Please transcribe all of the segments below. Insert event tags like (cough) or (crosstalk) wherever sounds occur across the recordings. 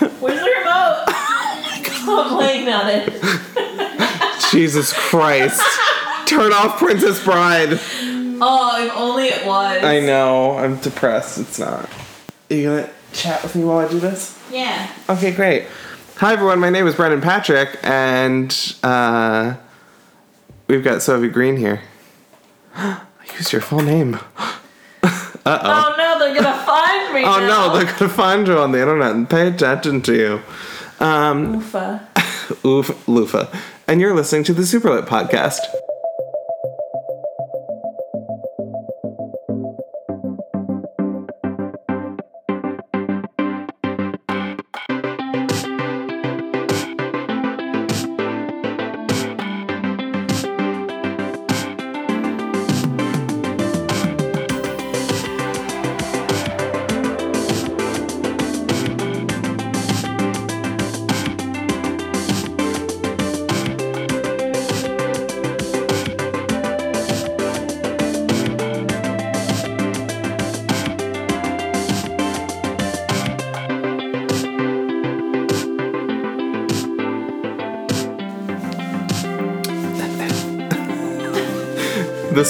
(laughs) Where's the remote? (laughs) I'm playing on it. Jesus Christ. Turn off Princess Bride. Oh, if only it was. I know. I'm depressed. It's not. Are you gonna chat with me while I do this? Yeah. Okay, great. Hi everyone, my name is Brendan Patrick, and uh, we've got Sophie Green here. (gasps) I used your full name. (gasps) Uh oh no, they're gonna find me. Oh now. no, they're gonna find you on the internet and pay attention to you. Um, Oofa. (laughs) Oof, loofah. And you're listening to the Superlit podcast.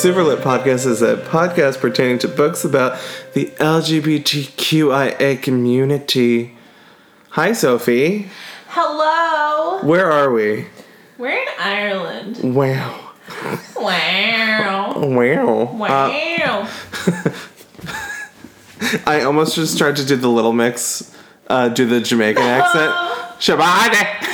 Superlit podcast is a podcast pertaining to books about the LGBTQIA community. Hi, Sophie. Hello. Where are we? We're in Ireland. Wow. Wow. Wow. Uh, Wow. (laughs) I almost just tried to do the Little Mix, uh, do the Jamaican accent. (laughs) Shabba.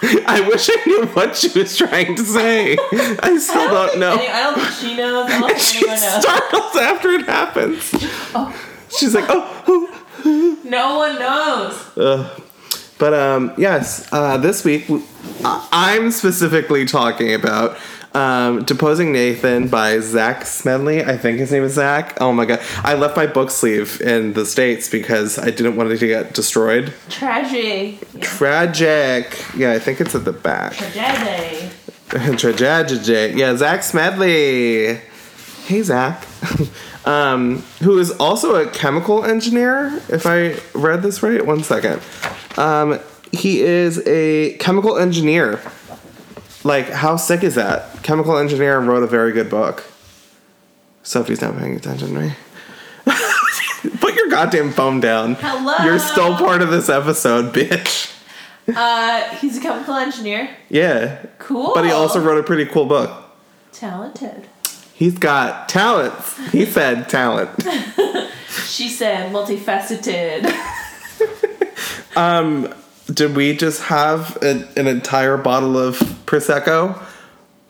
(laughs) I wish I knew what she was trying to say. I still don't know. Any- I don't think she knows. I don't (laughs) think She anyone knows. startles after it happens. She's like, oh, oh. No one knows. Ugh. But um, yes, uh, this week I'm specifically talking about um, "Deposing Nathan" by Zack Smedley. I think his name is Zack. Oh my god, I left my book sleeve in the states because I didn't want it to get destroyed. Tragedy. Tragic. Yeah, I think it's at the back. Tragedy. (laughs) Tragic. Yeah, Zack Smedley. Hey, Zack. (laughs) um, who is also a chemical engineer, if I read this right. One second. Um, he is a chemical engineer. Like, how sick is that? Chemical engineer wrote a very good book. Sophie's not paying attention to me. (laughs) Put your goddamn phone down. Hello. You're still part of this episode, bitch. Uh, he's a chemical engineer. Yeah. Cool. But he also wrote a pretty cool book. talented. He's got talents. He (laughs) said talent. She said multifaceted. (laughs) Did we just have a, an entire bottle of Prosecco?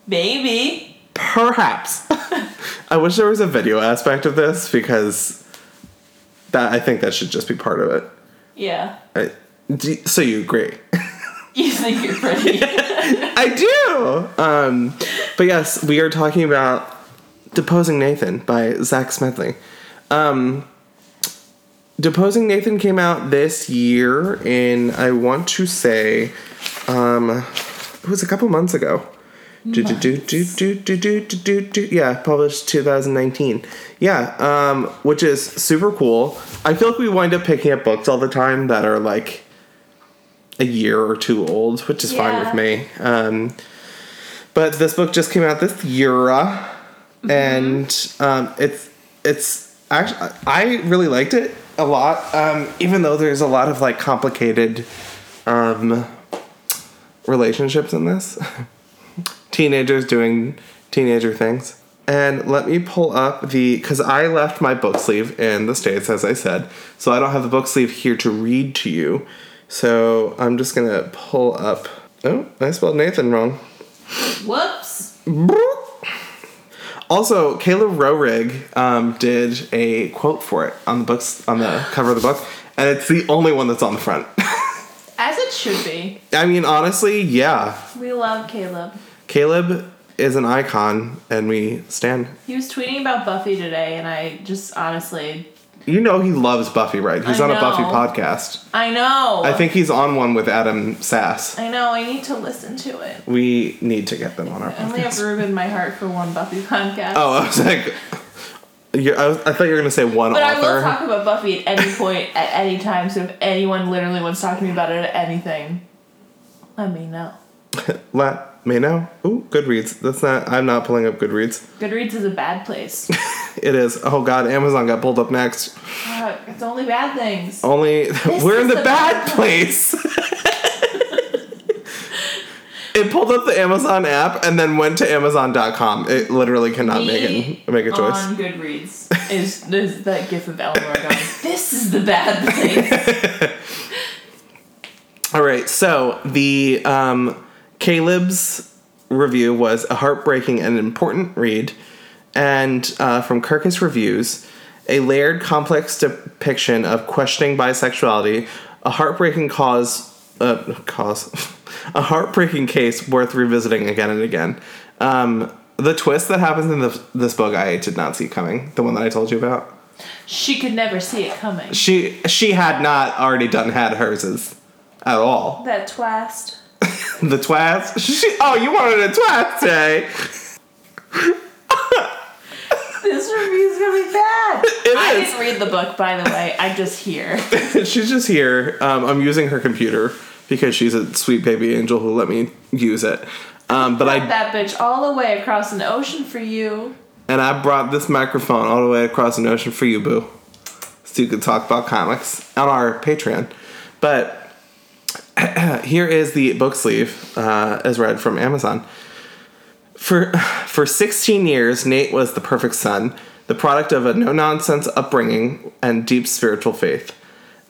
Maybe. Perhaps. (laughs) I wish there was a video aspect of this because that I think that should just be part of it. Yeah. I, do, so you agree? (laughs) You think you're pretty. (laughs) I do. Um, but yes, we are talking about "Deposing Nathan" by Zack Smedley. Um, Deposing Nathan came out this year, and I want to say um, it was a couple months ago. Do, do, do, yeah, published 2019. Yeah, um, which is super cool. I feel like we wind up picking up books all the time that are like a year or two old, which is yeah. fine with me. Um, but this book just came out this year, mm-hmm. and um, it's it's actually I really liked it a lot. Um, even though there's a lot of like complicated um, relationships in this, (laughs) teenagers doing teenager things. And let me pull up the because I left my book sleeve in the states, as I said, so I don't have the book sleeve here to read to you. So I'm just gonna pull up. Oh, I spelled Nathan wrong. Whoops. Also, Caleb Roehrig um, did a quote for it on the books on the (gasps) cover of the book, and it's the only one that's on the front. (laughs) As it should be. I mean, honestly, yeah, We love Caleb. Caleb is an icon, and we stand. He was tweeting about Buffy today, and I just honestly, You know he loves Buffy, right? He's I on a Buffy podcast. I know. I think he's on one with Adam Sass. I know. I need to listen to it. We need to get them on our I only have room in my heart for one Buffy podcast. Oh, I was like, You, I, was, I thought you were gonna say one But I will talk about Buffy at any point, at any time. So if anyone literally wants to talk to me about it at anything, let me know. (laughs) Let me know. Ooh, Goodreads. That's not. I'm not pulling up Goodreads. Goodreads is a bad place. (laughs) It is. Oh God, Amazon got pulled up next. Fuck, it's only bad things. Only (laughs) we're in the the bad bad place. (laughs) it pulled up the Amazon app and then went to Amazon.com. It literally cannot make it make a choice. On Goodreads is, is that gif of Eleanor going, This is the bad place. All right, so the um, Caleb's review was a heartbreaking and important read, and uh, from Kirkus Reviews, a layered, complex depiction of questioning bisexuality, a heartbreaking cause, uh, cause, (laughs) a heartbreaking case worth revisiting again and again. Um, the twist that happens in this, this book, I did not see coming. The one that I told you about. she could never see it coming. She she had not already done had herses at all. That twast. The twats. She, oh, you wanted a twat today. This review's gonna be bad. (laughs) It I is. didn't read the book, by the way. I'm just here. (laughs) She's just here. Um, I'm using her computer because she's a sweet baby angel who let me use it. Um, but I that bitch all the way across an ocean for you. and I brought this microphone all the way across an ocean for you, boo, so you could talk about comics on our Patreon. But (clears throat) here is the book sleeve, uh, as read from Amazon. For for 16 years, Nate was the perfect son, the product of a no nonsense upbringing and deep spiritual faith.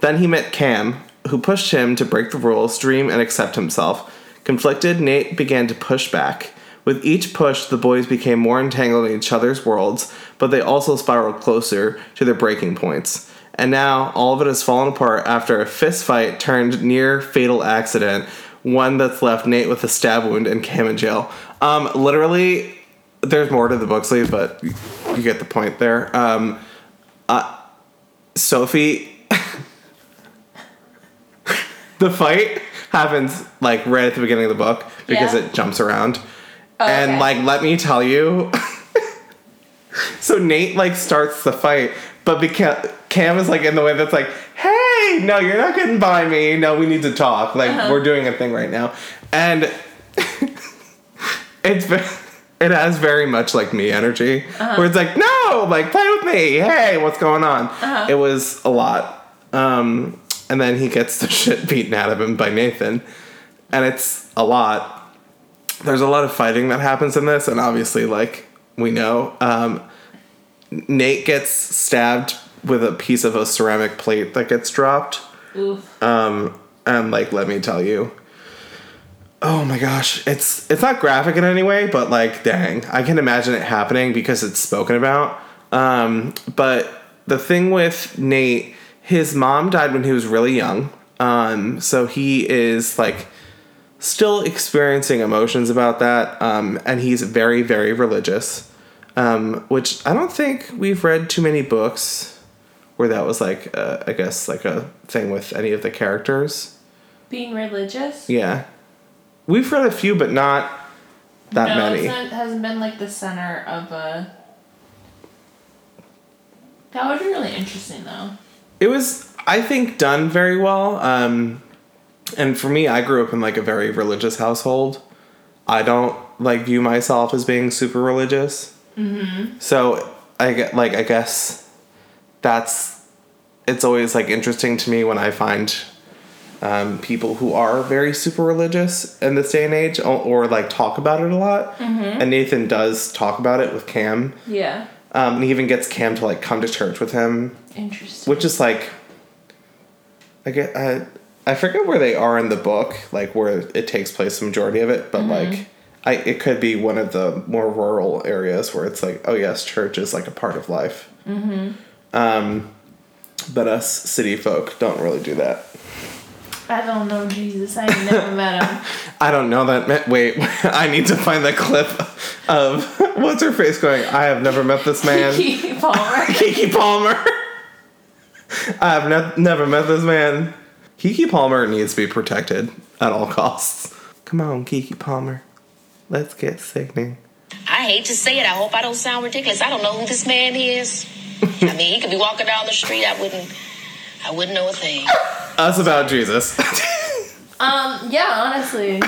Then he met Cam, who pushed him to break the rules, dream, and accept himself. Conflicted, Nate began to push back. With each push, the boys became more entangled in each other's worlds, but they also spiraled closer to their breaking points. And now, all of it has fallen apart after a fist fight turned near fatal accident, one that's left Nate with a stab wound and Cam in jail. Um, literally, there's more to the book sleeve, but you get the point there. Um, uh, Sophie, (laughs) the fight happens like right at the beginning of the book because Yeah. it jumps around. And okay. like, let me tell you. (laughs) so Nate like starts the fight, but because Cam is like in the way that's like, hey, no, you're not getting by me. No, we need to talk. Like we're doing a thing right now, and (laughs) it's ve- it has very much like me energy, where it's like, no, like play with me. Hey, what's going on? It was a lot, um, and then he gets the (laughs) shit beaten out of him by Nathan, and it's a lot. There's a lot of fighting that happens in this, and obviously, like we know, um, Nate gets stabbed with a piece of a ceramic plate that gets dropped. Oof. Um, and like, let me tell you, oh my gosh, it's it's not graphic in any way, but like, dang, I can imagine it happening because it's spoken about. Um, but the thing with Nate, his mom died when he was really young. Um, so he is like still experiencing emotions about that, um, and he's very, very religious. Um, which I don't think we've read too many books where that was like, uh, I guess, like a thing with any of the characters. Being religious? Yeah, we've read a few, but not that no, many. not, it hasn't been like the center of a. That would be really interesting though. It was, I think, done very well. Um, and for me, I grew up in like a very religious household. I don't like view myself as being super religious. Mm-hmm. So I get like I guess that's it's always like interesting to me when I find um, people who are very super religious in this day and age or, or like talk about it a lot. And Nathan does talk about it with Cam. Yeah. Um, and he even gets Cam to like come to church with him Interesting. which is like I get I I forget where they are in the book, like where it takes place the majority of it, but like I it could be one of the more rural areas where it's like, oh yes, church is like a part of life. Mm-hmm. Um, but us city folk don't really do that. I don't know Jesus. I never met him. (laughs) I don't know that. Wait, (laughs) I need to find the clip of (laughs) what's her face going. I have never met this man. Keke Palmer. Keke Palmer. I have ne- never met this man. Keke Palmer needs to be protected at all costs. Come on, Keke Palmer. Let's get sickening. I hate to say it. I hope I don't sound ridiculous. I don't know who this man is. I mean, he could be walking down the street. I wouldn't. I wouldn't know a thing. Us about Jesus. (laughs) Um, yeah, honestly,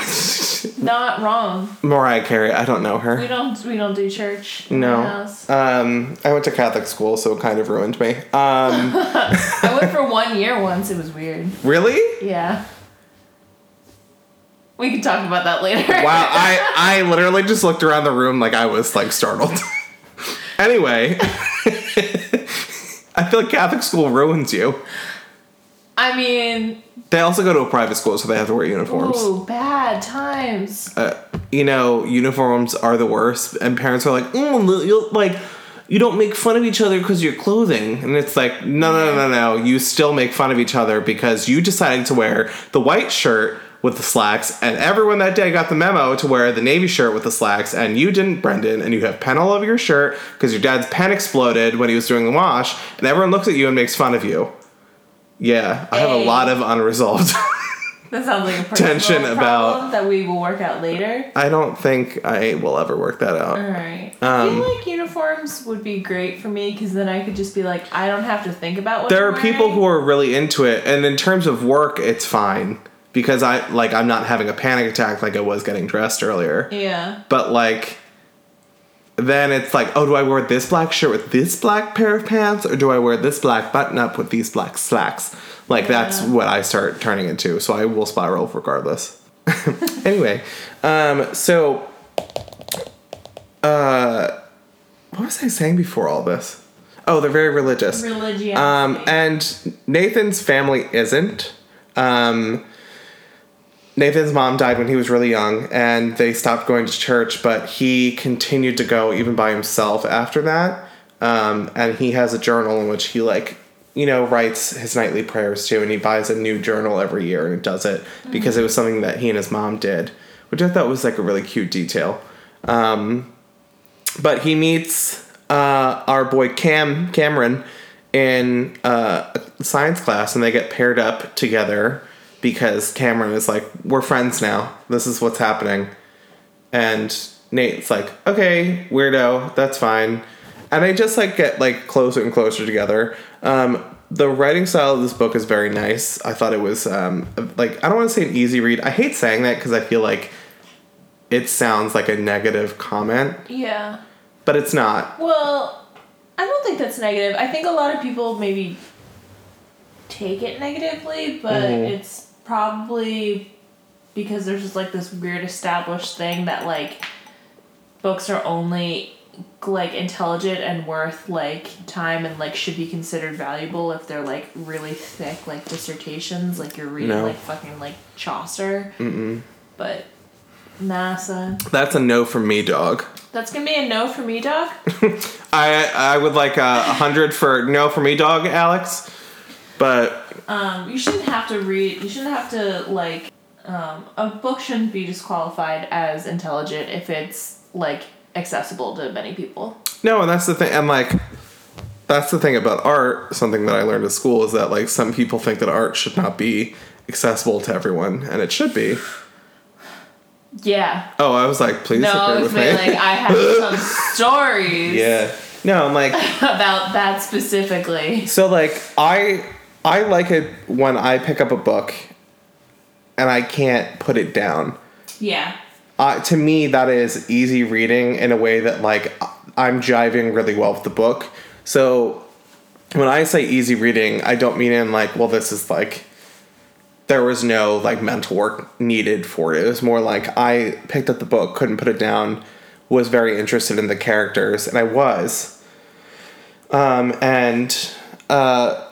(laughs) not wrong. Mariah Carey, I don't know her. We don't we don't do church. No. Um, I went to Catholic school, so it kind of ruined me. Um, (laughs) I went for one year once. It was weird. really? Yeah. We can talk about that later. Wow, I (laughs) I literally just looked around the room like I was like startled. (laughs) anyway, (laughs) I feel like Catholic school ruins you. I mean, They also go to a private school, so they have to wear uniforms. ooh, bad times. Uh, you know, uniforms are the worst, and parents are like, mm, you'll like. You don't make fun of each other because of your clothing. And it's like, no, no, no, no, no. You still make fun of each other because you decided to wear the white shirt with the slacks, and everyone that day got the memo to wear the navy shirt with the slacks, and you didn't, Brendan, and you have pen all over your shirt because your dad's pen exploded when he was doing the wash, and everyone looks at you and makes fun of you. Yeah, I have a lot of unresolved. (laughs) That sounds like a personal Tension about- that we will work out later. I don't think I will ever work that out. All right. I Um, feel like uniforms would be great for me because then I could just be like, I don't have to think about what. there are people who are really into it and in terms of work it's fine because i like i'm not having a panic attack like i was getting dressed earlier. Yeah. but like then it's like oh do i wear this black shirt with this black pair of pants or do i wear this black button up with these black slacks? Like that's what i start turning into. So i will spiral regardless. (laughs) Anyway um so uh what was i saying before all this? Oh they're very religious. Religion. um, and Nathan's family isn't. Um, Nathan's mom died when he was really young, and they stopped going to church, but he continued to go even by himself after that. Um, and he has a journal in which he, like, you know, writes his nightly prayers too, and he buys a new journal every year and does it because it was something that he and his mom did, which I thought was like a really cute detail. Um, but he meets uh, our boy Cam Cameron in uh, a science class, and they get paired up together because Cameron is like, "We're friends now. This is what's happening," and Nate's like, "Okay, weirdo, that's fine," and they just like get like closer and closer together. Um, the writing style of this book is very nice. I thought it was um, like I don't want to say an easy read. I hate saying that because I feel like it sounds like a negative comment yeah. but it's not. Well, I don't think that's negative. I think a lot of people maybe take it negatively, but Mhm. it's probably because there's just like this weird established thing that like books are only like intelligent and worth like time and like should be considered valuable if they're like really thick like dissertations like you're reading No. like fucking like Chaucer. Mm-mm. But NASA. That's a no from me, dog. That's gonna be a no for me, dog. (laughs) I I would like a, a hundred for no for me, dog, Alex. But Um, you shouldn't have to read. You shouldn't have to like. Um, a book shouldn't be disqualified as intelligent if it's like accessible to many people. no, and that's the thing. And like, that's the thing about art. Something that I learned at school is that like some people think that art should not be accessible to everyone, and it should be. Yeah. Oh, I was like, please No, I was with me. like I have (laughs) some stories yeah. No, I'm like. (laughs) about that specifically. So like I I like it when I pick up a book and I can't put it down. Yeah. Uh, to me, that is easy reading in a way that like I'm jiving really well with the book. So when I say easy reading, I don't mean in like, well, this is like there was no like mental work needed for it. It was more like I picked up the book, couldn't put it down, was very interested in the characters, and I was. Um, and uh,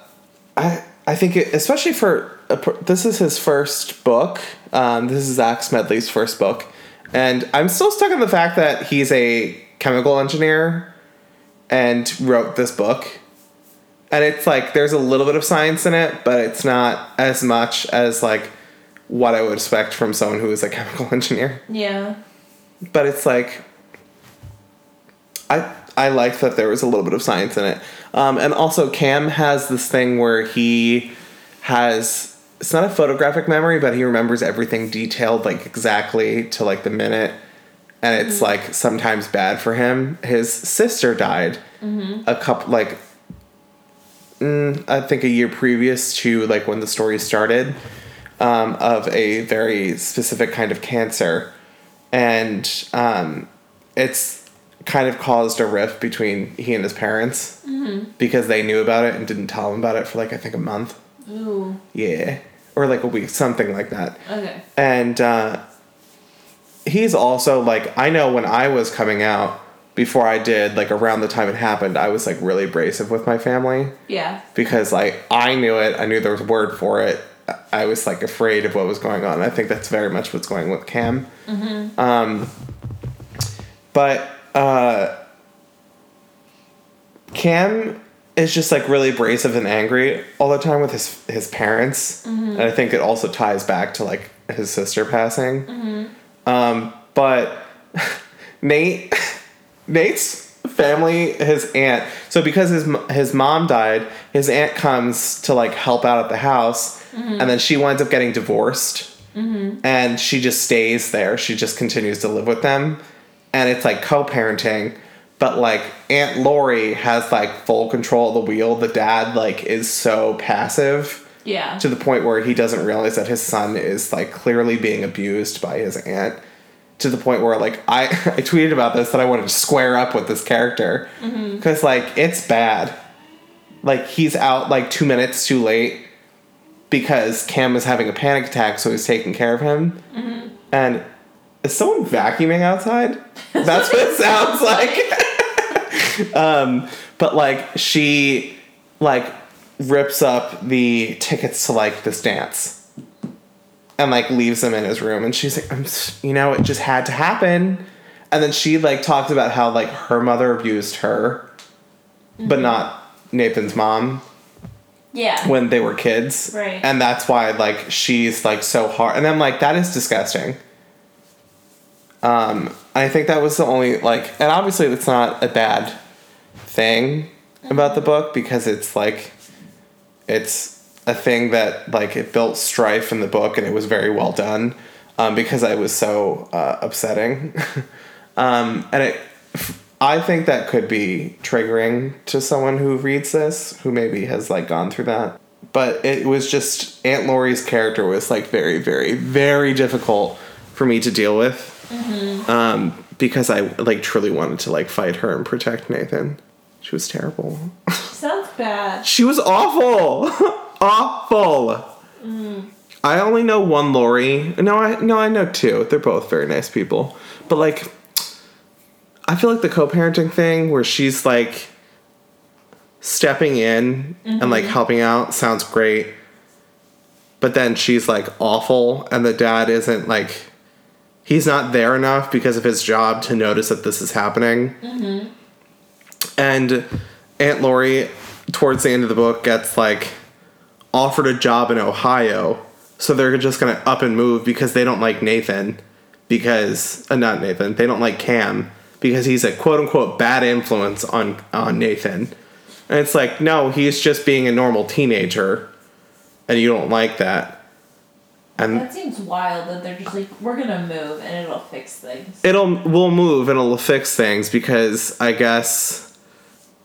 I I think it, especially for a, this is his first book. Um, this is Zack Smedley's first book, and I'm still stuck on the fact that he's a chemical engineer and wrote this book. And it's like there's a little bit of science in it, but it's not as much as like what I would expect from someone who is a (laughs) chemical engineer. Yeah. But it's like I I like that there was a little bit of science in it. Um, and also Cam has this thing where he has it's not a photographic memory, but he remembers everything detailed like exactly to like the minute. And it's like sometimes bad for him. His sister died a couple like mm, I think a year previous to like when the story started, um, of a very specific kind of cancer, and um, it's kind of caused a rift between he and his parents because they knew about it and didn't tell him about it for like I think a month. Ooh. Yeah, or like a week, something like that. Okay. And uh, he's also like, I know when I was coming out, before I did, like around the time it happened, I was like really abrasive with my family Yeah. because like I knew it, I knew there was a word for it. I was like afraid of what was going on. I think that's very much what's going with Cam. Um, but uh, Cam is just like really abrasive and angry all the time with his his parents, and I think it also ties back to like his sister passing. Um, but (laughs) Nate, Nate's family, his aunt. So because his his mom died, his aunt comes to like help out at the house, and then she winds up getting divorced, and she just stays there. She just continues to live with them, and it's like co-parenting. But like Aunt Lori has like full control of the wheel. The dad like is so passive Yeah. to the point where he doesn't realize that his son is like clearly being abused by his aunt to the point where like i (laughs) i tweeted about this that i wanted to square up with this character mm-hmm. because like it's bad like he's out like two minutes too late because cam is having a panic attack so he's taking care of him mm-hmm. and is someone vacuuming outside? That's what it (laughs) sounds like. Um but like she like rips up the tickets to like this dance and like leaves them in his room. And she's like I'm you know it just had to happen. And then she like talks about how like her mother abused her but not Nathan's mom Yeah. when they were kids. Right. and that's why like she's like so hard and I'm like that is disgusting um I think that was the only like and obviously it's not a bad thing about the book because it's like it's a thing that like it built strife in the book and it was very well done um, because I was so uh, upsetting. (laughs) Um, and it I think that could be triggering to someone who reads this who maybe has like gone through that. But it was just Aunt Lori's character was like very very very difficult for me to deal with Mm-hmm. um, because I like truly wanted to like fight her and protect Nathan she was terrible (laughs) Sounds bad. she was awful, (laughs) awful. Mm. I only know one Lori. No, I no, I know two. They're both very nice people. But like, I feel like the co-parenting thing where she's like stepping in and like mm-hmm. helping out sounds great. But then she's like awful, and the dad isn't like he's not there enough because of his job to notice that this is happening. And Aunt Lori, towards the end of the book, gets like offered a job in Ohio. So they're just gonna up and move because they don't like Nathan. Because uh, not Nathan, they don't like Cam because he's a quote unquote bad influence on on Nathan. And it's like, no, he's just being a normal teenager, and you don't like that. And That seems wild that they're just like, we're gonna move and it'll fix things. it'll we'll move and it'll fix things because I guess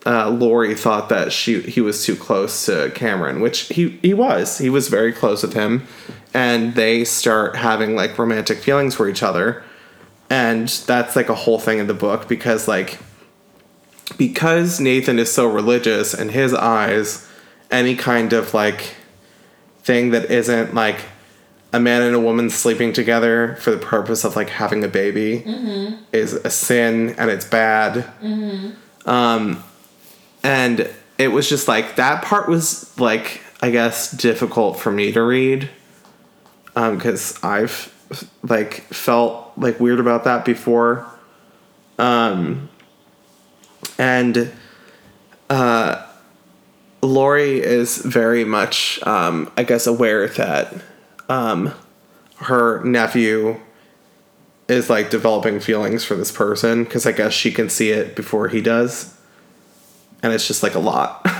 uh, Lori thought that she he was too close to Cameron, which he he was. He was very close with him, and they start having like romantic feelings for each other, and that's like a whole thing in the book because like because Nathan is so religious in his eyes, any kind of like thing that isn't like a man and a woman sleeping together for the purpose of like having a baby is a sin and it's bad. Um, and it was just like that part was like I guess difficult for me to read because I've like felt like weird about that before. Um, and uh, Lori is very much, um, I guess, aware that um, her nephew is like developing feelings for this person because I guess she can see it before he does, and it's just like a lot. (laughs)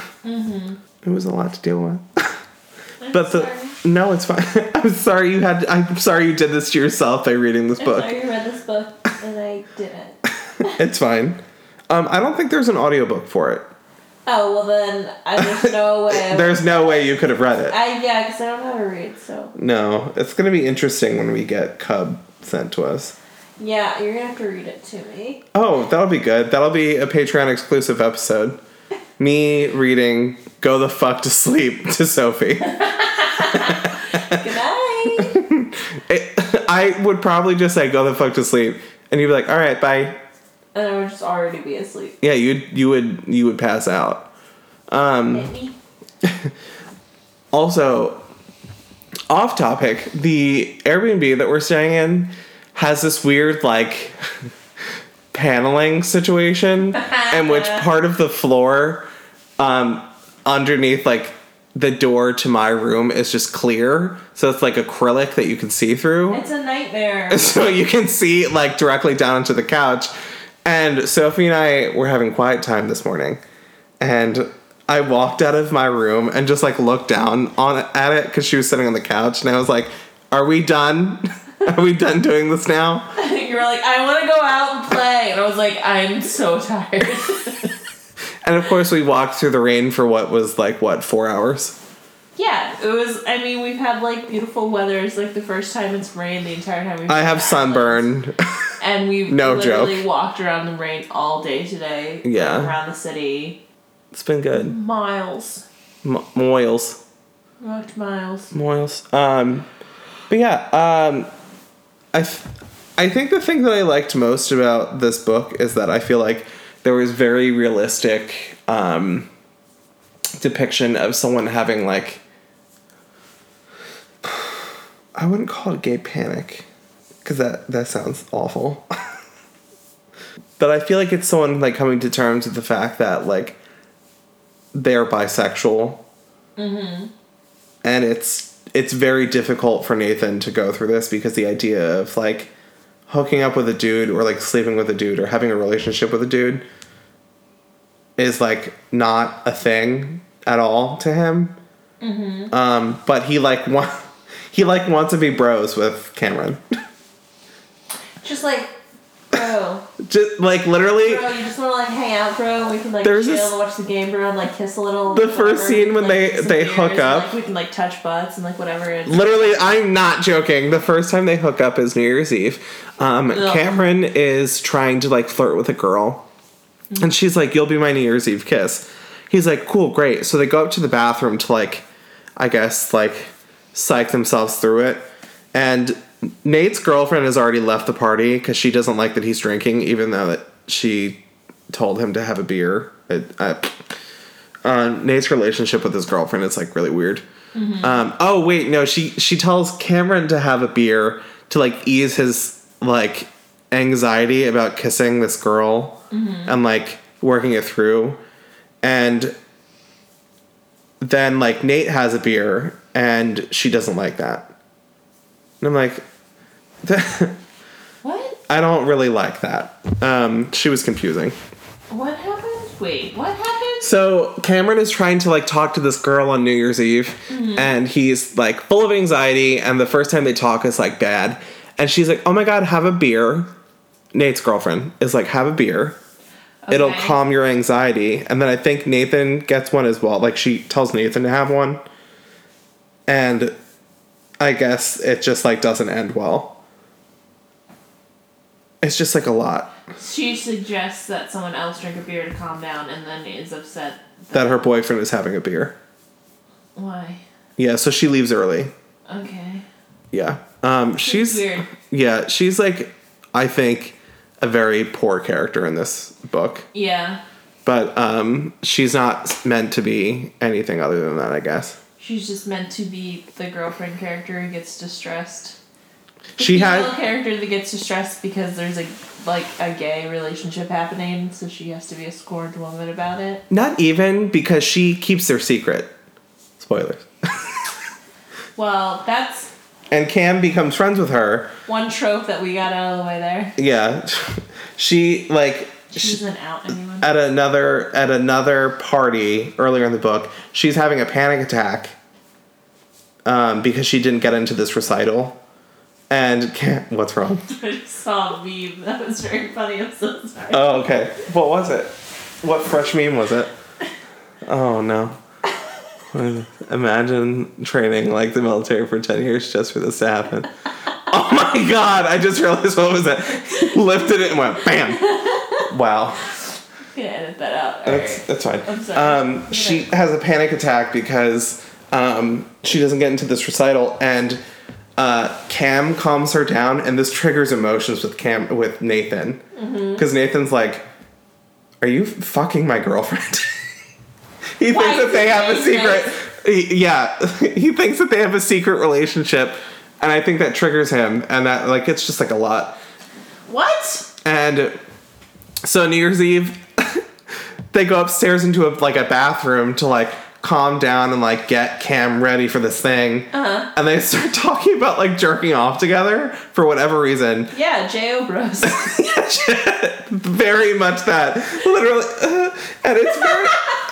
It was a lot to deal with. (laughs) but the no, it's fine. (laughs) I'm sorry you had. I'm sorry you did this to yourself by reading this book. you read this book and I didn't. It's fine. Um, I don't think there's an audiobook for it. Oh well, then I, there's no (laughs) way. There's no way you could have read it. I yeah, because I don't know how to read. So No, it's gonna be interesting when we get Cub sent to us. yeah, you're gonna have to read it to me. Oh, that'll be good. That'll be a Patreon exclusive episode. (laughs) Me reading "Go the fuck to sleep" to Sophie. (laughs) Good night. It, I would probably just say "Go the fuck to sleep," and you'd be like, "All right, bye." And I would just already be asleep. Yeah, you you would you would pass out. Um, Hit. (laughs) Also, off topic, the Airbnb that we're staying in has this weird like (laughs) paneling situation (laughs) in which part of the floor um, underneath like the door to my room is just clear so it's like acrylic that you can see through It's a nightmare. so you can see like directly down into the couch. And Sophie and I were having quiet time this morning, and I walked out of my room and just like looked down on at it because she was sitting on the couch, and I was like, "Are we done? (laughs) Are we done doing this now?" (laughs) you were like, I want to go out and play, and I was like, I'm so tired. (laughs) And of course, we walked through the rain for what was like what four hours. Yeah, it was. I mean, we've had like beautiful weather. It's like the first time it's rained the entire time we've. I have sunburn. (laughs) And we've No literally joke. walked around the rain all day today. Yeah. Around the city. it's been good. Miles. M- moils. Walked miles. Moils. Um, but yeah, um, I, th- I think the thing that I liked most about this book is that I feel like there was very realistic um, depiction of someone having like I wouldn't call it gay panic because that that sounds awful. (laughs) but I feel like it's someone like coming to terms with the fact that like they're bisexual and it's it's very difficult for Nathan to go through this because the idea of like hooking up with a dude or like sleeping with a dude or having a relationship with a dude is like not a thing at all to him. Um, but he like (laughs) want he like wants to be bros with Cameron. (laughs) Just like, bro, just like literally bro, you just want to like hang out, bro. and We can like There's chill this- and watch the game, bro, and like kiss a little. The first scene when like, they- they hook and, up. like, we can like touch butts and like whatever. It's, Literally, I'm not joking. The first time they hook up is New Year's Eve. Um, Ugh. Cameron is trying to like flirt with a girl, and she's like, "You'll be my New Year's Eve kiss." He's like, "Cool, great." So they go up to the bathroom to like, I guess like, psych themselves through it, and Nate's girlfriend has already left the party because she doesn't like that he's drinking, even though that she told him to have a beer. It, I, uh, Nate's relationship with his girlfriend is like really weird. Um, oh wait, no, she she tells Cameron to have a beer to like ease his like anxiety about kissing this girl and like working it through, and then like Nate has a beer and she doesn't like that, and I'm like, (laughs) what? I don't really like that. Um, she was confusing. What happened? Wait, what happened? So Cameron is trying to like talk to this girl on New Year's Eve, and he's like full of anxiety. And the first time they talk is like bad, and she's like, "Oh my god, have a beer." Nate's girlfriend is like, "Have a beer. It'll calm your anxiety." And then I think Nathan gets one as well. Like she tells Nathan to have one, and I guess it just like doesn't end well. It's just like a lot She suggests that someone else drink a beer to calm down, and then is upset. that her boyfriend is having a beer. Why? Yeah, so she leaves early. Okay. Yeah. Um, she's weird. yeah, she's like I think a very poor character in this book, Yeah. but um, she's not meant to be anything other than that, I guess. She's just meant to be the girlfriend character who gets distressed. The She had character that gets distressed because there's a like a gay relationship happening, so she has to be a scorned woman about it. not even because she keeps their secret. Spoilers. (laughs) Well, that's And Cam becomes friends with her. one trope that we got out of the way there. Yeah. (laughs) She like She sh- doesn't out anyone. at another at another party earlier in the book, she's having a panic attack um, because she didn't get into this recital. And Cam, (laughs) what's wrong? (laughs) I just saw a meme. That was very funny. I'm so sorry. Oh, okay. What was it? What fresh meme was it? Oh no. Imagine training like the military for 10 years just for this to happen. (laughs) Oh my god, I just realized what was that? Lifted it and went bam. Wow. I'm gonna edit that out. That's Alright. that's fine. I'm sorry. Um, she has a panic attack because um, she doesn't get into this recital, and uh, Cam calms her down, and this triggers emotions with Cam with Nathan Mm-hmm. because Nathan's like, "Are you fucking my girlfriend?" (laughs) he thinks that they have a secret. he- yeah, (laughs) he thinks that they have a secret relationship, and I think that triggers him, and that like it's just like a lot. What? And so New Year's Eve, (laughs) they go upstairs into a like a bathroom to like calm down and like get Cam ready for this thing. Uh-huh. And they start (laughs) talking about like jerking off together for whatever reason. Yeah, J.O. Bros. (laughs) (laughs) very much that, literally, and it's very,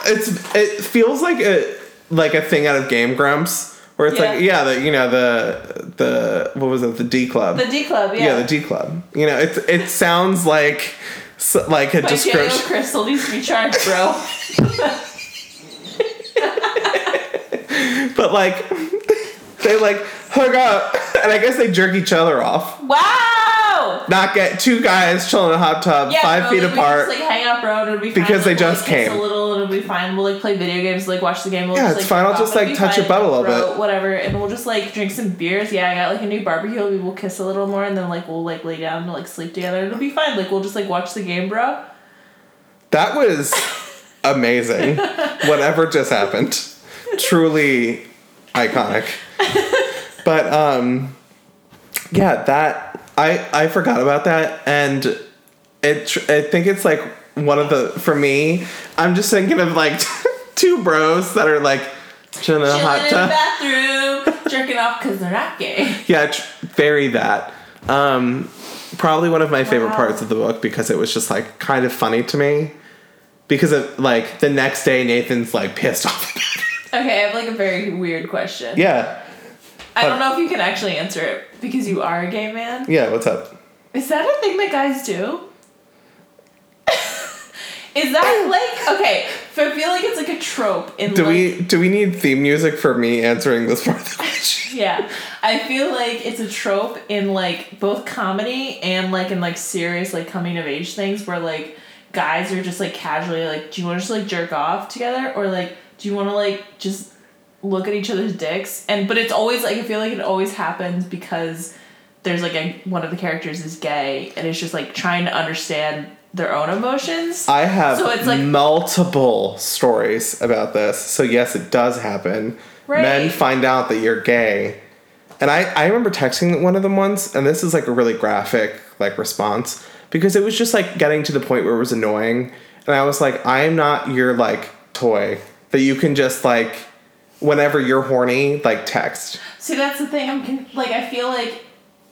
it's it feels like a like a thing out of Game Grumps. Where it's like, Yeah. yeah, the you know the the what was it the D Club the D Club, yeah. yeah. the D Club. You know, it it sounds like s- like a My J.O. description. Crystal needs to be charged, bro. But like they like hook up and I guess they jerk each other off. wow! Not get two guys chilling in a hot tub Yeah, five bro, feet like, we apart. Just, like hang out, bro, and it'll be fine. Because they Like, we'll, just came. A little, and it'll be fine. We'll like play video games, like watch the game. We'll Yeah, just, it's fine. I'll just, like, touch your butt a little bro, bit. Whatever, and we'll just like drink some beers. Yeah, I got like a new barbecue. We will kiss a little more, and then like we'll like lay down to like sleep together. It'll be fine. Like we'll just like watch the game, bro. that was (laughs) amazing. Whatever just happened. Truly iconic. But um yeah, that I I forgot about that and it I think it's like one of the for me, I'm just thinking of like (laughs) two bros that are like chilling in a hot tub. bathroom, jerking off because they're not gay. (laughs) Yeah, tr- very that. Um, probably one of my favorite Wow. parts of the book because it was just like kind of funny to me. Because of like the next day, Nathan's like pissed off. Okay, I have like a very weird question. yeah, I don't know if you can actually answer it because you are a gay man. yeah. What's up? Is that a thing that guys do? (laughs) Is that like okay? So I feel like it's like a trope in Do like we do we need theme music for me answering this part of the question? (laughs) yeah. I feel like it's a trope in like both comedy and like in like serious like coming of age things where like guys are just like casually like, do you want to just like jerk off together or like do you want to like just look at each other's dicks and but it's always like I feel like it always happens because there's like a one of the characters is gay and it's just like trying to understand their own emotions. I have So it's like- multiple stories about this. So yes, it does happen. Right. Men find out that you're gay. And I, I remember texting one of them once, and this is like a really graphic like response because it was just like getting to the point where it was annoying. And I was like, I am not your like toy that you can just like whenever you're horny, like text. See, that's the thing. I'm con- like, I feel like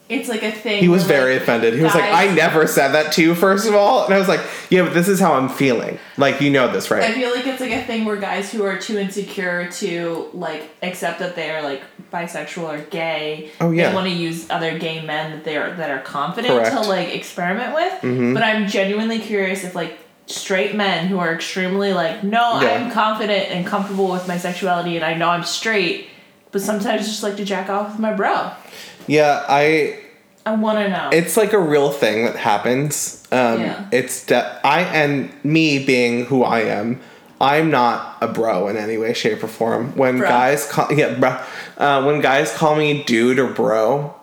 it's like a thing. He was where, very like, offended. He was like, I never said that to you, first of all. And I was like, Yeah, but this is how I'm feeling. Like, you know this, right?" I feel like it's like a thing where guys who are too insecure to like accept that they are like bisexual or gay, Oh, yeah. they want to use other gay men that they are that are confident Correct. Mm-hmm. to like experiment with. But I'm genuinely curious if like straight men who are extremely like, no, Yeah. I'm confident and comfortable with my sexuality and I know I'm straight, but sometimes just like to jack off with my bro. Yeah, I I want to know. it's like a real thing that happens. Um, Yeah. It's de- I and me being who I am. I'm not a bro in any way, shape, or form. When Bro. guys call yeah, bro, uh, when guys call me dude or bro,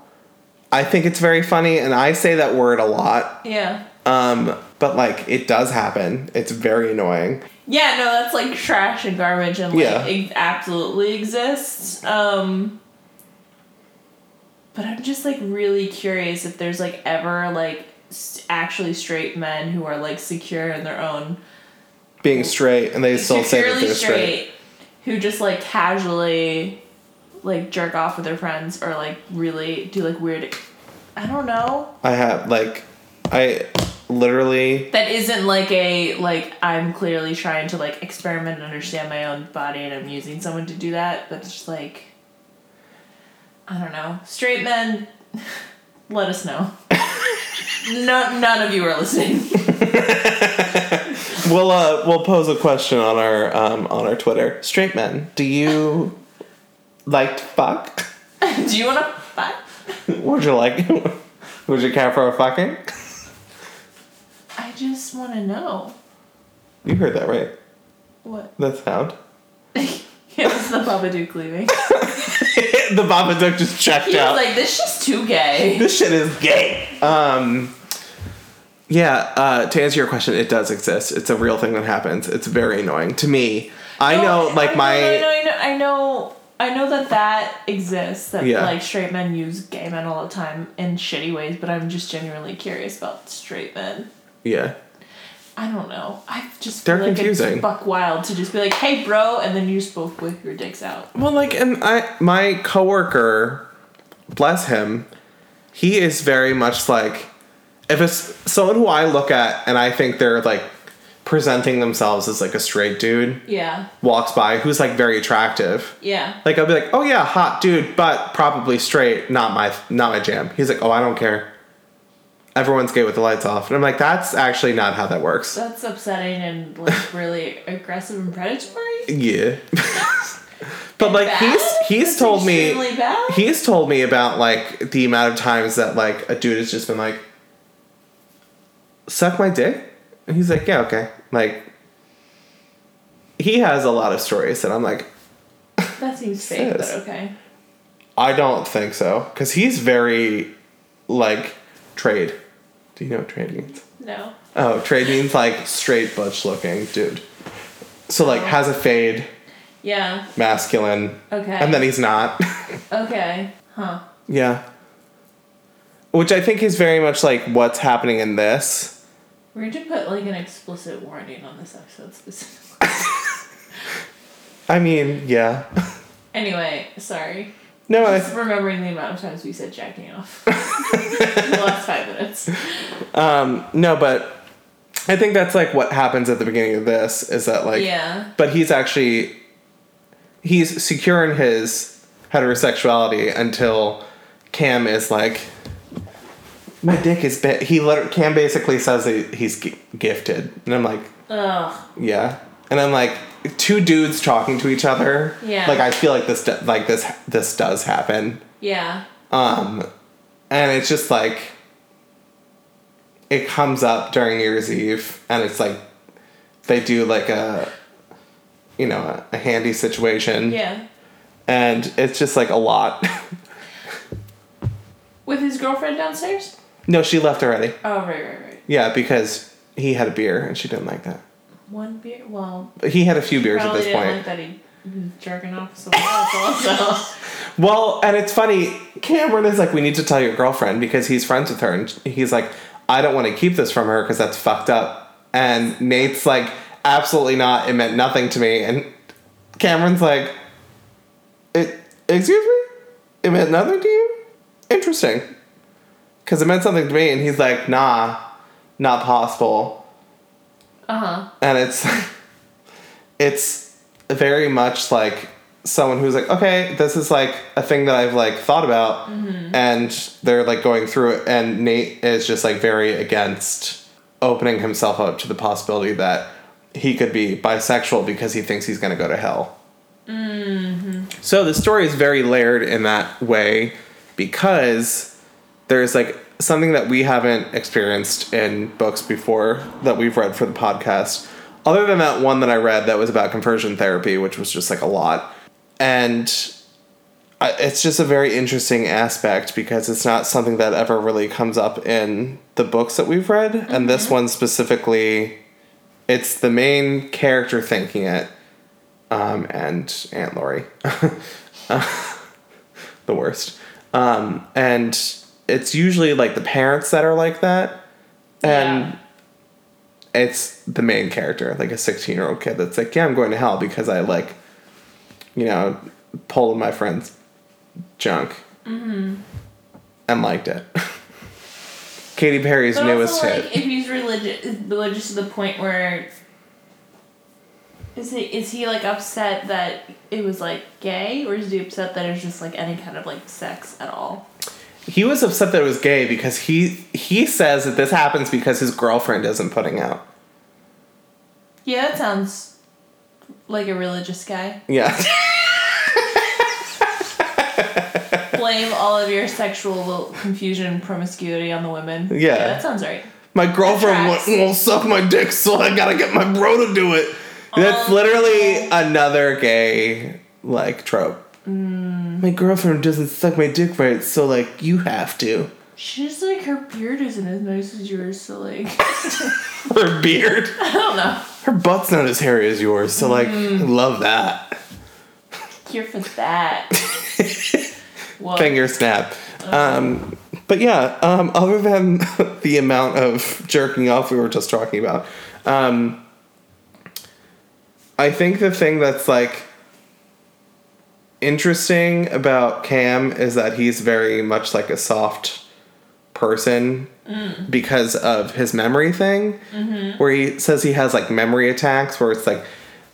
I think it's very funny, and I say that word a lot. yeah. Um, but like it does happen. It's very annoying. Yeah, no, that's like trash and garbage and like Yeah. it absolutely exists. Um but I'm just like really curious if there's like ever like actually straight men who are like secure in their own Being straight, and they still say that they're straight. who just like casually like jerk off with their friends or like really do like weird I don't know. I have like, I literally That isn't like a like I'm clearly trying to like experiment and understand my own body and I'm using someone to do that, but it's just like I don't know. Straight men (laughs) let us know. (laughs) no, none of you are listening. (laughs) we'll uh, we'll pose a question on our um, on our Twitter. Straight men, do you like to fuck? Do you want to fuck? Would you like? Would you care for a fucking? I just want to know You heard that right? what. That sound. (laughs) (laughs) It was the Babadook leaving. the Babadook just checked He was like, "This shit's too gay." (laughs) this shit is gay. Um, yeah. Uh, to answer your question, it does exist. It's a real thing that happens. It's very annoying to me. I know, like my. I know, I know, I know, I know that that exists. That Yeah. like straight men use gay men all the time in shitty ways. But I'm just genuinely curious about straight men. Yeah. I don't know. I just They're feel like confusing. it's buck wild to just be like, "Hey, bro," and then you just both whip your dicks out. Well, like, and I, my coworker, bless him, he is very much like, if it's someone who I look at and I think they're like presenting themselves as like a straight dude Yeah, walks by who's like very attractive. yeah. Like I'll be like, oh yeah, hot dude, but probably straight, not my not my jam. He's like, oh, I don't care. Everyone's gay with the lights off, and I'm like, that's actually not how that works. That's upsetting and like really aggressive and predatory. Yeah. (laughs) but like Bad? he's he's That's told me bad? he's told me about like the amount of times that like a dude has just been like suck my dick and he's like yeah okay like he has a lot of stories and i'm like That seems fake, (laughs) but okay. i don't think so because he's very like trade do you know what trade means No. oh trade means like straight butch looking dude so like Oh. has a fade Yeah. masculine Okay. and then he's not (laughs) Okay. Huh. Yeah. Which I think is very much like what's happening in this. We're going to put like an explicit warning on this episode specifically. (laughs) I mean, yeah. (laughs) anyway, sorry. No, I Just remembering the amount of times we said jacking off. (laughs) in the last five minutes. um, no, but I think that's like what happens at the beginning of this is that like, yeah. but he's actually he's secure in his heterosexuality until Cam is like, my dick is big. He let Cam basically says that he's g- gifted, and I'm like, Ugh. Yeah, and I'm like two dudes talking to each other. Yeah. Like I feel like this, like this, this does happen. Yeah. Um, and it's just like it comes up during New Year's Eve, and it's like they do like a, you know, a, a handy situation. Yeah. And it's just like a lot. (laughs) With his girlfriend downstairs? no, she left already. Oh, right, right, right. Yeah, because he had a beer and she didn't like that. One beer? Well, he had a few beers at this point. like that he was jerking off someone else also. (laughs) Well, and it's funny. Cameron is like, we need to tell your girlfriend because he's friends with her, and he's like, I don't want to keep this from her because that's fucked up. And Nate's like, absolutely not. It meant nothing to me. And Cameron's like, it. Excuse me. It meant nothing to you. Interesting. Because it meant something to me, and he's like, nah, not possible. Uh huh. And it's, (laughs) it's very much like someone who's like, okay, this is like a thing that I've like thought about, and they're like going through it, and Nate is just like very against opening himself up to the possibility that he could be bisexual because he thinks he's gonna go to hell. Mm-hmm. So the story is very layered in that way because there's like something that we haven't experienced in books before that we've read for the podcast. Other than that one that I read that was about conversion therapy, which was just like a lot. And I, it's just a very interesting aspect because it's not something that ever really comes up in the books that we've read. And this one specifically, it's the main character thinking it um, and Aunt Lori. (laughs) the worst. Um, and it's usually like the parents that are like that. And Yeah. it's the main character, like a 16 year old kid that's like, yeah, I'm going to hell because I like, you know, pulled my friend's junk mm-hmm. and liked it. (laughs) Katy Perry's But newest also, hit. like, if he's religious, religious to the point where is he is he like upset that it was like gay, or is he upset that it's just like any kind of like sex at all? He was upset that it was gay because he he says that this happens because his girlfriend isn't putting out. Yeah, that sounds like a religious guy. Yeah. (laughs) Blame all of your sexual confusion and promiscuity on the women. Yeah. that sounds right. My girlfriend won't, won't suck my dick, so I gotta get my bro to do it. That's Oh. literally another gay like trope. Mm. My girlfriend doesn't suck my dick right, so like you have to. She's like her beard isn't as nice as yours, so like (laughs) Her beard, (laughs) I don't know. her butt's not as hairy as yours, so like Mm. Love that. Here for that. (laughs) Finger snap. Um, but yeah, um, other than the amount of jerking off we were just talking about, um, I think the thing that's like interesting about Cam is that he's very much like a soft person mm. because of his memory thing, mm-hmm. where he says he has like memory attacks, where it's like,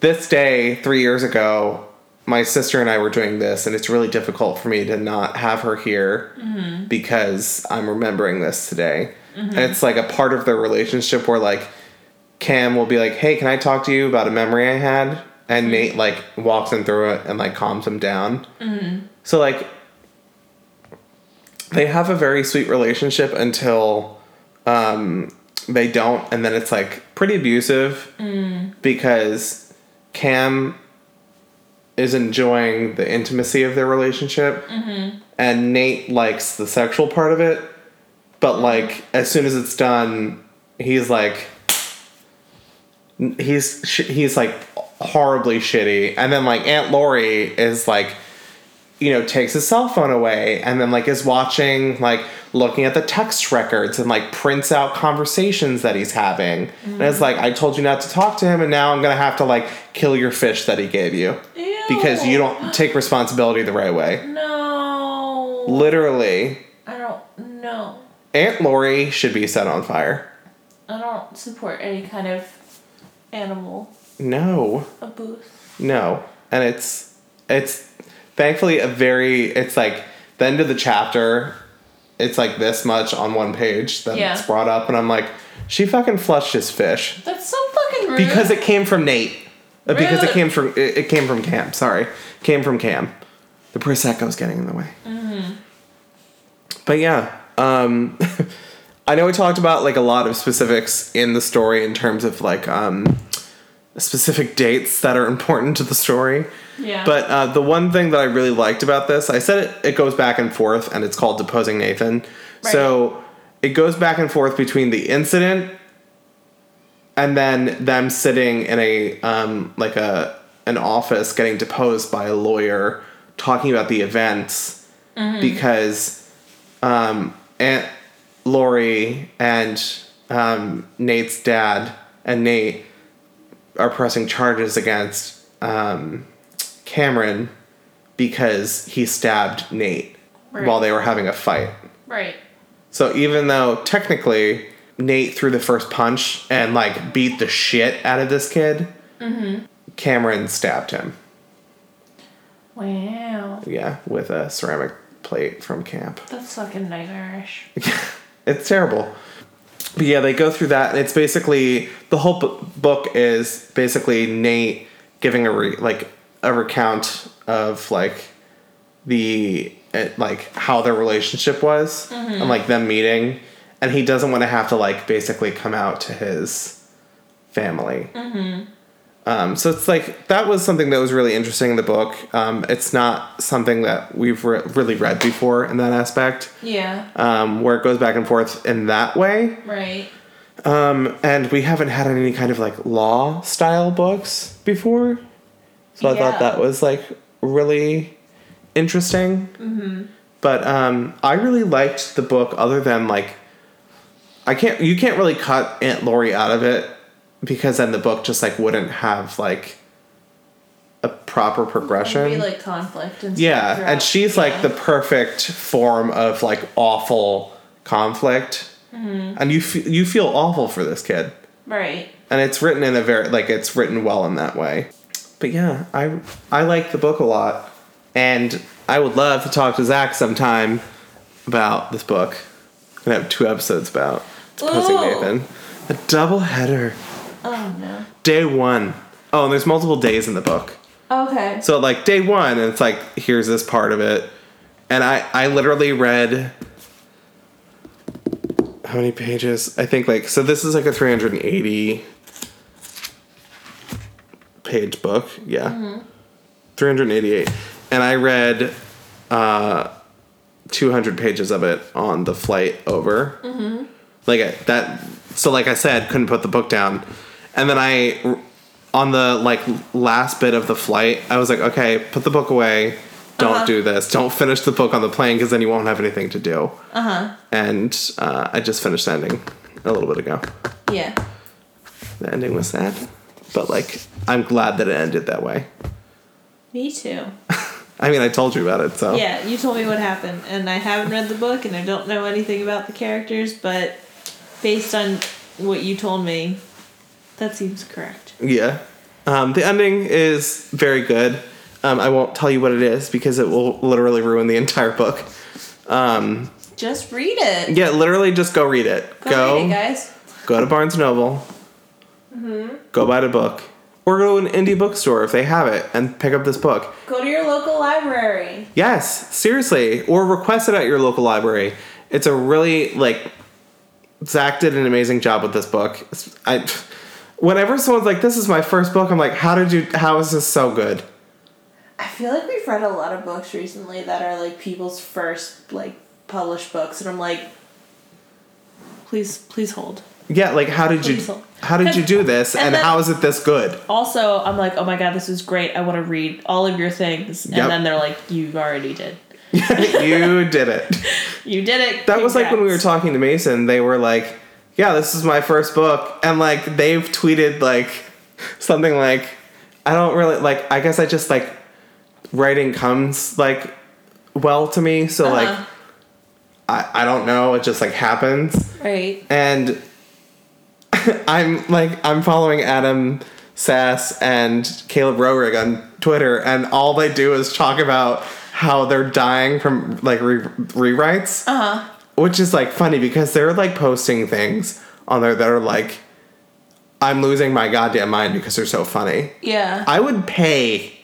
this day three years ago, my sister and I were doing this, and it's really difficult for me to not have her here mm-hmm. because I'm remembering this today. And it's like a part of their relationship where like Cam will be like, "Hey, can I talk to you about a memory I had?" And Nate like walks him through it and like calms him down. Mm-hmm. So like they have a very sweet relationship until um, they don't, and then it's like pretty abusive mm. because Cam is enjoying the intimacy of their relationship, mm-hmm. and Nate likes the sexual part of it. But like as soon as it's done, he's like he's he's like horribly shitty, and then like Aunt Lori is like you know takes his cell phone away and then like is watching like looking at the text records and like prints out conversations that he's having and it's like i told you not to talk to him and now i'm gonna have to like kill your fish that he gave you Ew. because you don't take responsibility the right way No. literally I don't know. aunt lori should be set on fire I don't support any kind of animal no abuse. No, and it's it's thankfully a very it's like the end of the chapter. It's like this much on one page that Yeah. it's brought up, and I'm like, she fucking flushed his fish That's so fucking rude. because it came from Nate. Uh, Because it came from it, it came from Cam. Sorry, came from Cam. The prosecco's getting in the way. Mm-hmm. But yeah, um, (laughs) I know we talked about like a lot of specifics in the story in terms of like um, specific dates that are important to the story. yeah. But uh, the one thing that I really liked about this, I said it, it goes back and forth, and it's called Deposing Nathan. So it goes back and forth between the incident and then them sitting in a um, like a an office getting deposed by a lawyer talking about the events because um, Aunt Lori and um, Nate's dad and Nate are pressing charges against um, Cameron because he stabbed Nate Right. while they were having a fight. right. So even though technically Nate threw the first punch and like beat the shit out of this kid, Cameron stabbed him. Wow. Yeah, with a ceramic plate from camp. That's fucking nightmarish. (laughs) it's terrible. But yeah, they go through that, and it's basically the whole bu- book is basically Nate giving a re, like a recount of like the it, like how their relationship was mm-hmm. and like them meeting, and he doesn't want to have to like basically come out to his family. Mm-hmm. Um, so it's like that was something that was really interesting in the book. Um, it's not something that we've re- really read before in that aspect Yeah. um, where it goes back and forth in that way. Right. Um, and we haven't had any kind of like law style books before. So I Yeah. thought that was like really interesting. Mm-hmm. But um, I really liked the book other than like, I can't, you can't really cut Aunt Lori out of it because then the book just like wouldn't have like a proper progression. Be like conflict and Yeah, throughout. and she's Yeah. like the perfect form of like awful conflict, Mm-hmm. and you f- you feel awful for this kid, right. and it's written in a very like it's written well in that way. But yeah, I I like the book a lot, and I would love to talk to Zack sometime about this book. I'm have two episodes about Deposing. Nathan, a double header. Oh no. Day one. Oh, and there's multiple days in the book. Okay. So like day one, and it's like here's this part of it, and I I literally read how many pages? I think like so this is like a 380 page book. Yeah, Mhm. 388, and I read uh 200 pages of it on the flight over. Mm-hmm. Like I- that. So like I said, couldn't put the book down, and then I on the like last bit of the flight, I was like, okay, put the book away. Don't Uh-huh. do this. Don't finish the book on the plane because then you won't have anything to do. Uh huh. And uh, I just finished the ending a little bit ago. Yeah. The ending was sad, but like I'm glad that it ended that way. Me too. (laughs) I mean, I told you about it, so Yeah, you told me what happened, and I haven't read the book, and I don't know anything about the characters, but based on what you told me, that seems correct. Yeah. Um, the ending is very good. Um, I won't tell you what it is because it will literally ruin the entire book. Um, Just read it. yeah, literally just go read it. Go, Go, read it, guys. go to Barnes Noble. Mhm. Go buy the book, or go to an indie bookstore if they have it, and pick up this book. Go to your local library. Yes, seriously, or request it at your local library. It's a really like Zack did an amazing job with this book. I, whenever someone's like, "This is my first book," I'm like, "How did you? How is this so good?" I feel like we've read a lot of books recently that are like people's first like published books, and I'm like, please, please hold. Yeah, like how did Please you? hold. How did you do (laughs) this, And and, then- how is it this good? Also, I'm like, oh my god, this is great. I want to read all of your things, and Yep. then they're like, you already did. (laughs) you did it. (laughs) You did it. That was like when we were talking to Mason. They were like, "Yeah, this is my first book," and like they've tweeted like something like, "I don't really like. I guess I just like writing comes like well to me, so like Uh-huh. I I don't know. It just like happens." Right. and (laughs) I'm like I'm following Adam Sass and Caleb Roehrig on Twitter, and all they do is talk about how they're dying from like re- rewrites, Uh huh. Which is like funny because they're like posting things on there that are like, "I'm losing my goddamn mind" because they're so funny. Yeah. I would pay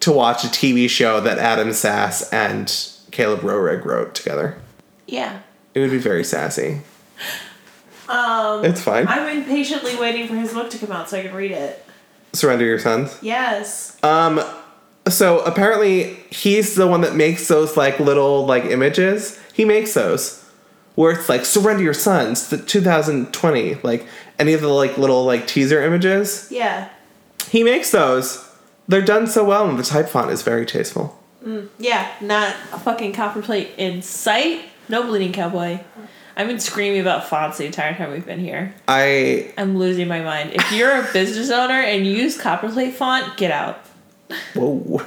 to watch a TV show that Adam Sass and Caleb Roehrig wrote together. yeah. It would be very sassy. Um. It's fine. I'm impatiently waiting for his book to come out so I can read it. Surrender Your Sons. Yes. Um, so apparently he's the one that makes those like little like images. He makes those where it's like surrender your sons, the 2020, like any of the like little like teaser images. Yeah. He makes those. They're done so well, and the type font is very tasteful. Mm, yeah. Not a fucking copper plate in sight. No bleeding cowboy. I've been screaming about fonts the entire time we've been here. I I'm losing my mind. If you're a business owner and you use copperplate font, get out. whoa.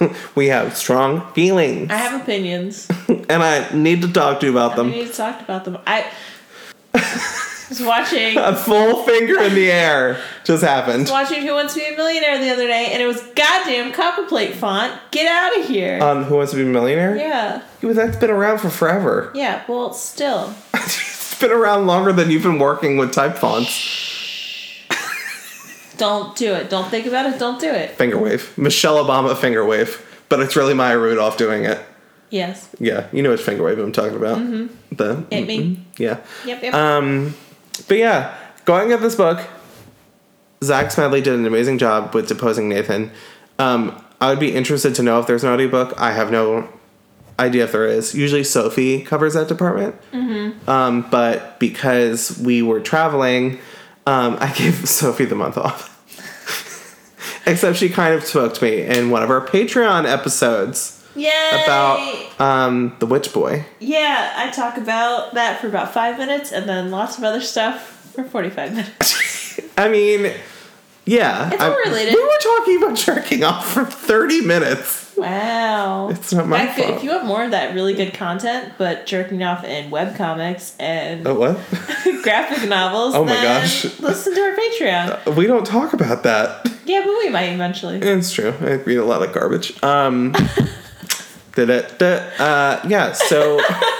(laughs) we have strong feelings, I have opinions. (laughs) and I need to talk to you about them. need to talk about them. I (laughs) was watching A full finger in the air just happened. watching Who Wants to Be a Millionaire the other day, and it was goddamn copperplate font. Get out of here. On Who Wants to Be a Millionaire? yeah, Yeah, that's been around for forever. yeah. Well, still, it's been around longer than you've been working with type fonts. Don't do it. Don't think about it. Don't do it. Finger wave. Michelle Obama finger wave. But it's really Maya Rudolph doing it. Yes. Yeah, you know which finger wave I'm talking about. The Hit me. yeah. Yep. Yep. Um, but yeah, going at this book, Zack Smedley did an amazing job with deposing Nathan. Um, I would be interested to know if there's an audiobook. I have no idea if there is. Usually Sophie covers that department. Um, but because we were traveling, um, I gave (laughs) Sophie the month off. Except she kind of spoke to me in one of our Patreon episodes Yay! about um, the Witch Boy. yeah, I talk about that for about five minutes, and then lots of other stuff for forty-five minutes. (laughs) I mean, yeah. It's all related. We were talking about jerking off for 30 minutes. Wow. It's not my That could- fault. if you have more of that really good content, but jerking off in webcomics and Oh, what? (laughs) graphic novels, Oh my gosh. listen to our Patreon. we don't talk about that. Yeah, but we might eventually. It's true. I read a lot of garbage. Um? (laughs) Uh, yeah, so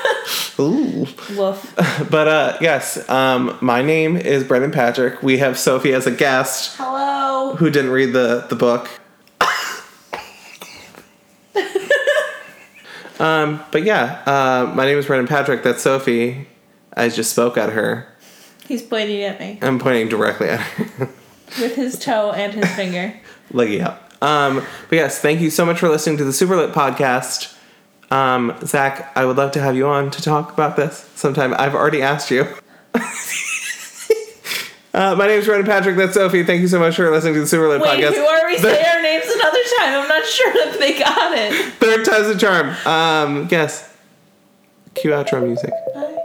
(laughs) Ooh. Woof. But uh, yes, um, my name is Brendan Patrick. We have Sophie as a guest Hello. who didn't read the, the book. Um, but yeah, uh, my name is Brendan Patrick. That's Sophie. I just spoke at her. He's pointing at me I'm pointing directly at her. with his toe and his finger. (laughs) Leggy up. Um, but yes, thank you so much for listening to the Superlit podcast. Um, Zack, I would love to have you on to talk about this sometime. I've already asked you. (laughs) uh, my name is Brendan Patrick. That's Sophie. Thank you so much for listening to the Superlit Wait, podcast. who are we The say our names another time? I'm not sure that they got it. Third time's a charm. Um, yes. Cue outro music. Bye.